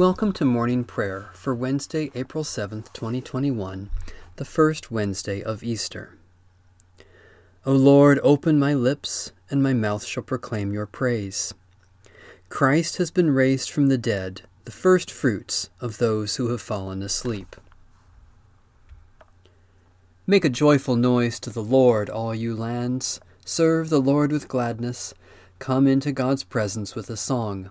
Welcome to morning prayer for Wednesday, April 7th, 2021, the first Wednesday of Easter. O Lord, open my lips, and my mouth shall proclaim your praise. Christ has been raised from the dead, the first fruits of those who have fallen asleep. Make a joyful noise to the Lord, all you lands. Serve the Lord with gladness. Come into God's presence with a song.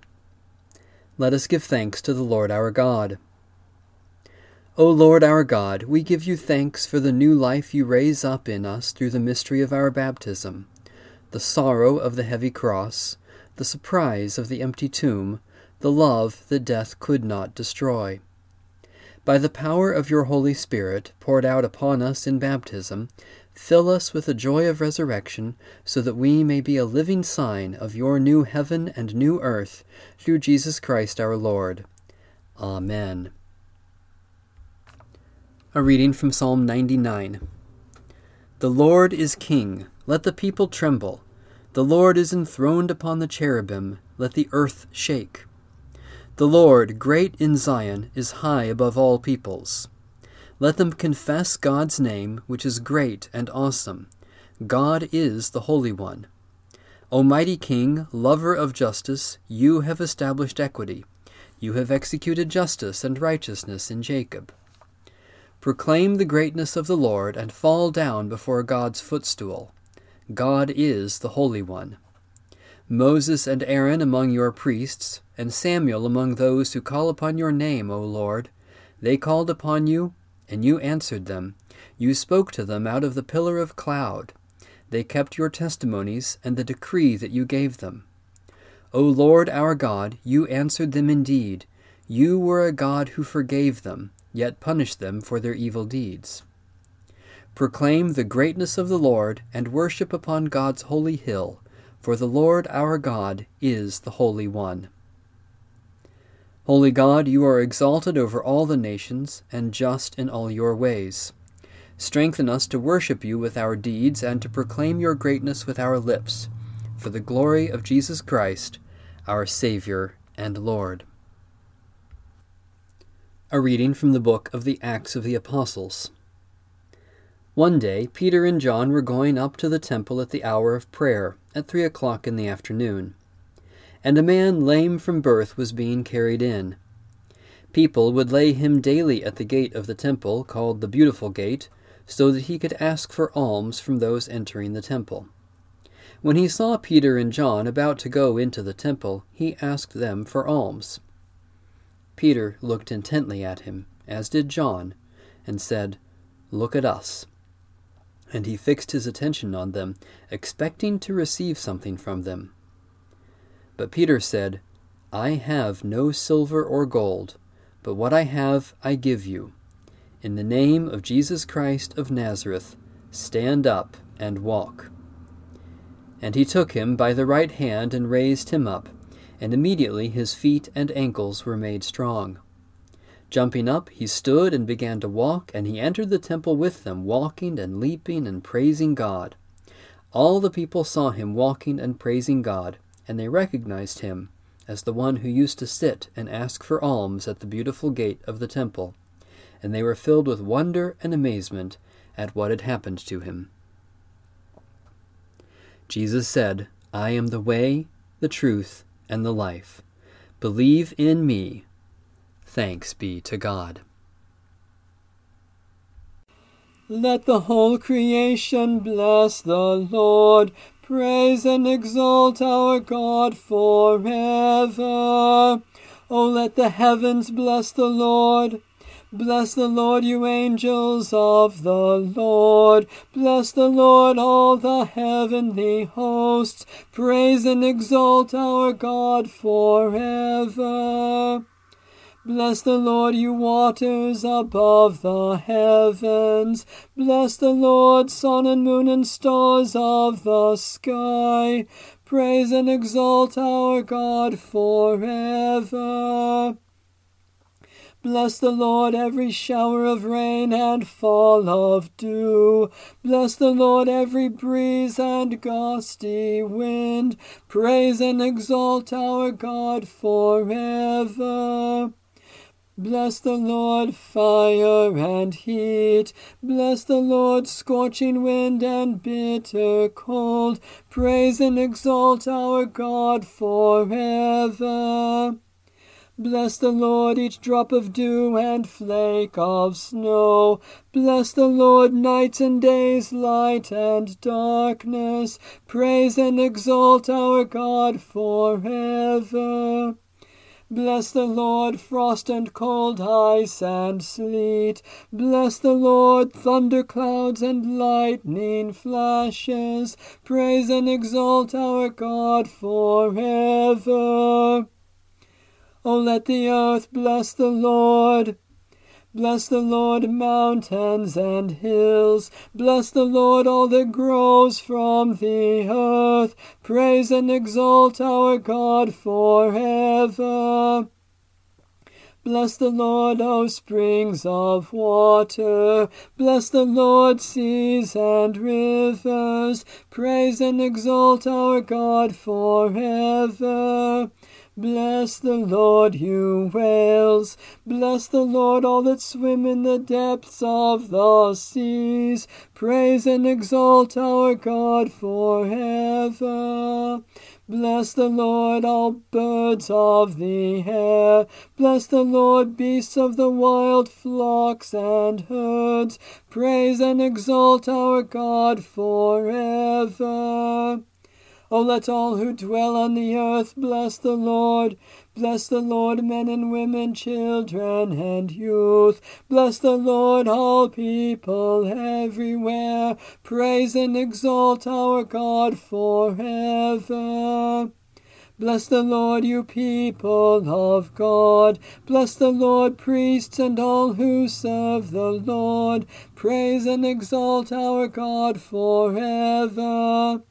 Let us give thanks to the Lord our God. O Lord our God, we give you thanks for the new life you raise up in us through the mystery of our baptism, the sorrow of the heavy cross, the surprise of the empty tomb, the love that death could not destroy. By the power of your Holy Spirit poured out upon us in baptism, Fill us with the joy of resurrection, so that we may be a living sign of your new heaven and new earth, through Jesus Christ our Lord. Amen. A reading from Psalm 99. The Lord is King, let the people tremble. The Lord is enthroned upon the cherubim, let the earth shake. The Lord, great in Zion, is high above all peoples. Let them confess God's name, which is great and awesome. God is the Holy One. Almighty King, lover of justice, you have established equity. You have executed justice and righteousness in Jacob. Proclaim the greatness of the Lord and fall down before God's footstool. God is the Holy One. Moses and Aaron among your priests, and Samuel among those who call upon your name, O Lord. They called upon you, and you answered them. You spoke to them out of the pillar of cloud. They kept your testimonies and the decree that you gave them. O Lord our God, you answered them indeed. You were a God who forgave them, yet punished them for their evil deeds. Proclaim the greatness of the Lord, and worship upon God's holy hill, for the Lord our God is the Holy One. Holy God, you are exalted over all the nations, and just in all your ways. Strengthen us to worship you with our deeds and to proclaim your greatness with our lips, for the glory of Jesus Christ, our Saviour and Lord. A reading from the book of the Acts of the Apostles. One day, Peter and John were going up to the temple at the hour of prayer, at three o'clock in the afternoon and a man lame from birth was being carried in. People would lay him daily at the gate of the temple, called the Beautiful Gate, so that he could ask for alms from those entering the temple. When he saw Peter and John about to go into the temple, he asked them for alms. Peter looked intently at him, as did John, and said, Look at us. And he fixed his attention on them, expecting to receive something from them. But Peter said, I have no silver or gold, but what I have I give you. In the name of Jesus Christ of Nazareth, stand up and walk. And he took him by the right hand and raised him up, and immediately his feet and ankles were made strong. Jumping up, he stood and began to walk, and he entered the temple with them, walking and leaping and praising God. All the people saw him walking and praising God and they recognized him as the one who used to sit and ask for alms at the beautiful gate of the temple, and they were filled with wonder and amazement at what had happened to him. Jesus said, I am the way, the truth, and the life. Believe in me. Thanks be to God. Let the whole creation bless the Lord. Praise and exalt our God forever. Oh, let the heavens bless the Lord. Bless the Lord, you angels of the Lord. Bless the Lord, all the heavenly hosts. Praise and exalt our God forever. Bless the Lord, you waters above the heavens. Bless the Lord, sun and moon and stars of the sky. Praise and exalt our God forever. Bless the Lord, every shower of rain and fall of dew. Bless the Lord, every breeze and gusty wind. Praise and exalt our God forever. Bless the Lord, fire and heat. Bless the Lord, scorching wind and bitter cold. Praise and exalt our God forever. Bless the Lord, each drop of dew and flake of snow. Bless the Lord, nights and days, light and darkness. Praise and exalt our God forever. Bless the Lord, frost and cold, ice and sleet. Bless the Lord, thunder clouds and lightning flashes. Praise and exalt our God forever. O let the earth bless the Lord. Bless the Lord, mountains and hills. Bless the Lord, all that grows from the earth. Praise and exalt our God forever. Bless the Lord, O springs of water. Bless the Lord, seas and rivers. Praise and exalt our God forever. Bless the Lord, you whales. Bless the Lord, all that swim in the depths of the seas. Praise and exalt our God forever. Bless the Lord, all birds of the air. Bless the Lord, beasts of the wild, flocks and herds. Praise and exalt our God forever. O let all who dwell on the earth bless the Lord. Bless the Lord, men and women, children and youth. Bless the Lord, all people everywhere. Praise and exalt our God forever. Bless the Lord, you people of God. Bless the Lord, priests and all who serve the Lord. Praise and exalt our God forever.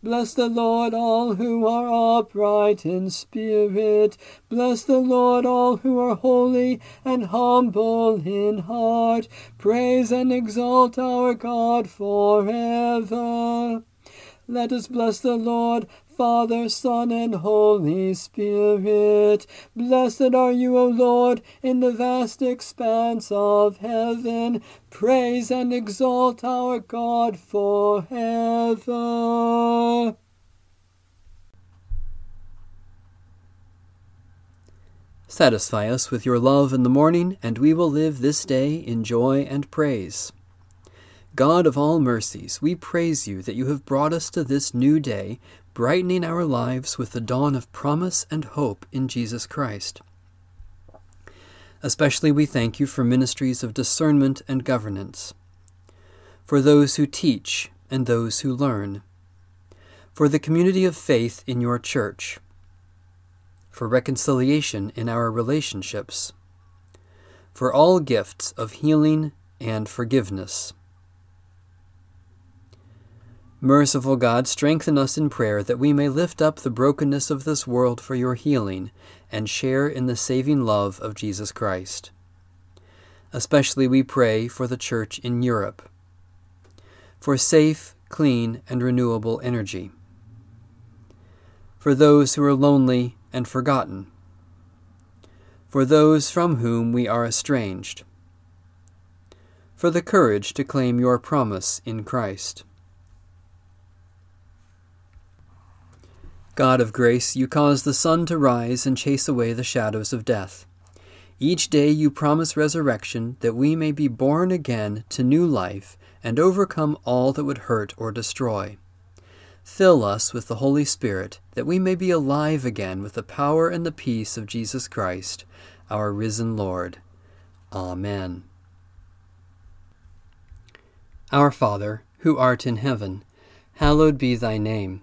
Bless the Lord, all who are upright in spirit. Bless the Lord, all who are holy and humble in heart. Praise and exalt our God forever. Let us bless the Lord. Father, Son, and Holy Spirit. Blessed are you, O Lord, in the vast expanse of heaven. Praise and exalt our God forever. Satisfy us with your love in the morning, and we will live this day in joy and praise. God of all mercies, we praise you that you have brought us to this new day, brightening our lives with the dawn of promise and hope in Jesus Christ. Especially we thank you for ministries of discernment and governance, for those who teach and those who learn, for the community of faith in your church, for reconciliation in our relationships, for all gifts of healing and forgiveness. Merciful God, strengthen us in prayer that we may lift up the brokenness of this world for your healing and share in the saving love of Jesus Christ. Especially we pray for the Church in Europe, for safe, clean, and renewable energy, for those who are lonely and forgotten, for those from whom we are estranged, for the courage to claim your promise in Christ. God of grace, you cause the sun to rise and chase away the shadows of death. Each day you promise resurrection that we may be born again to new life and overcome all that would hurt or destroy. Fill us with the Holy Spirit that we may be alive again with the power and the peace of Jesus Christ, our risen Lord. Amen. Our Father, who art in heaven, hallowed be thy name.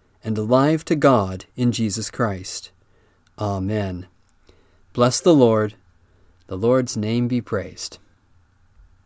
and alive to God in Jesus Christ. Amen. Bless the Lord. The Lord's name be praised.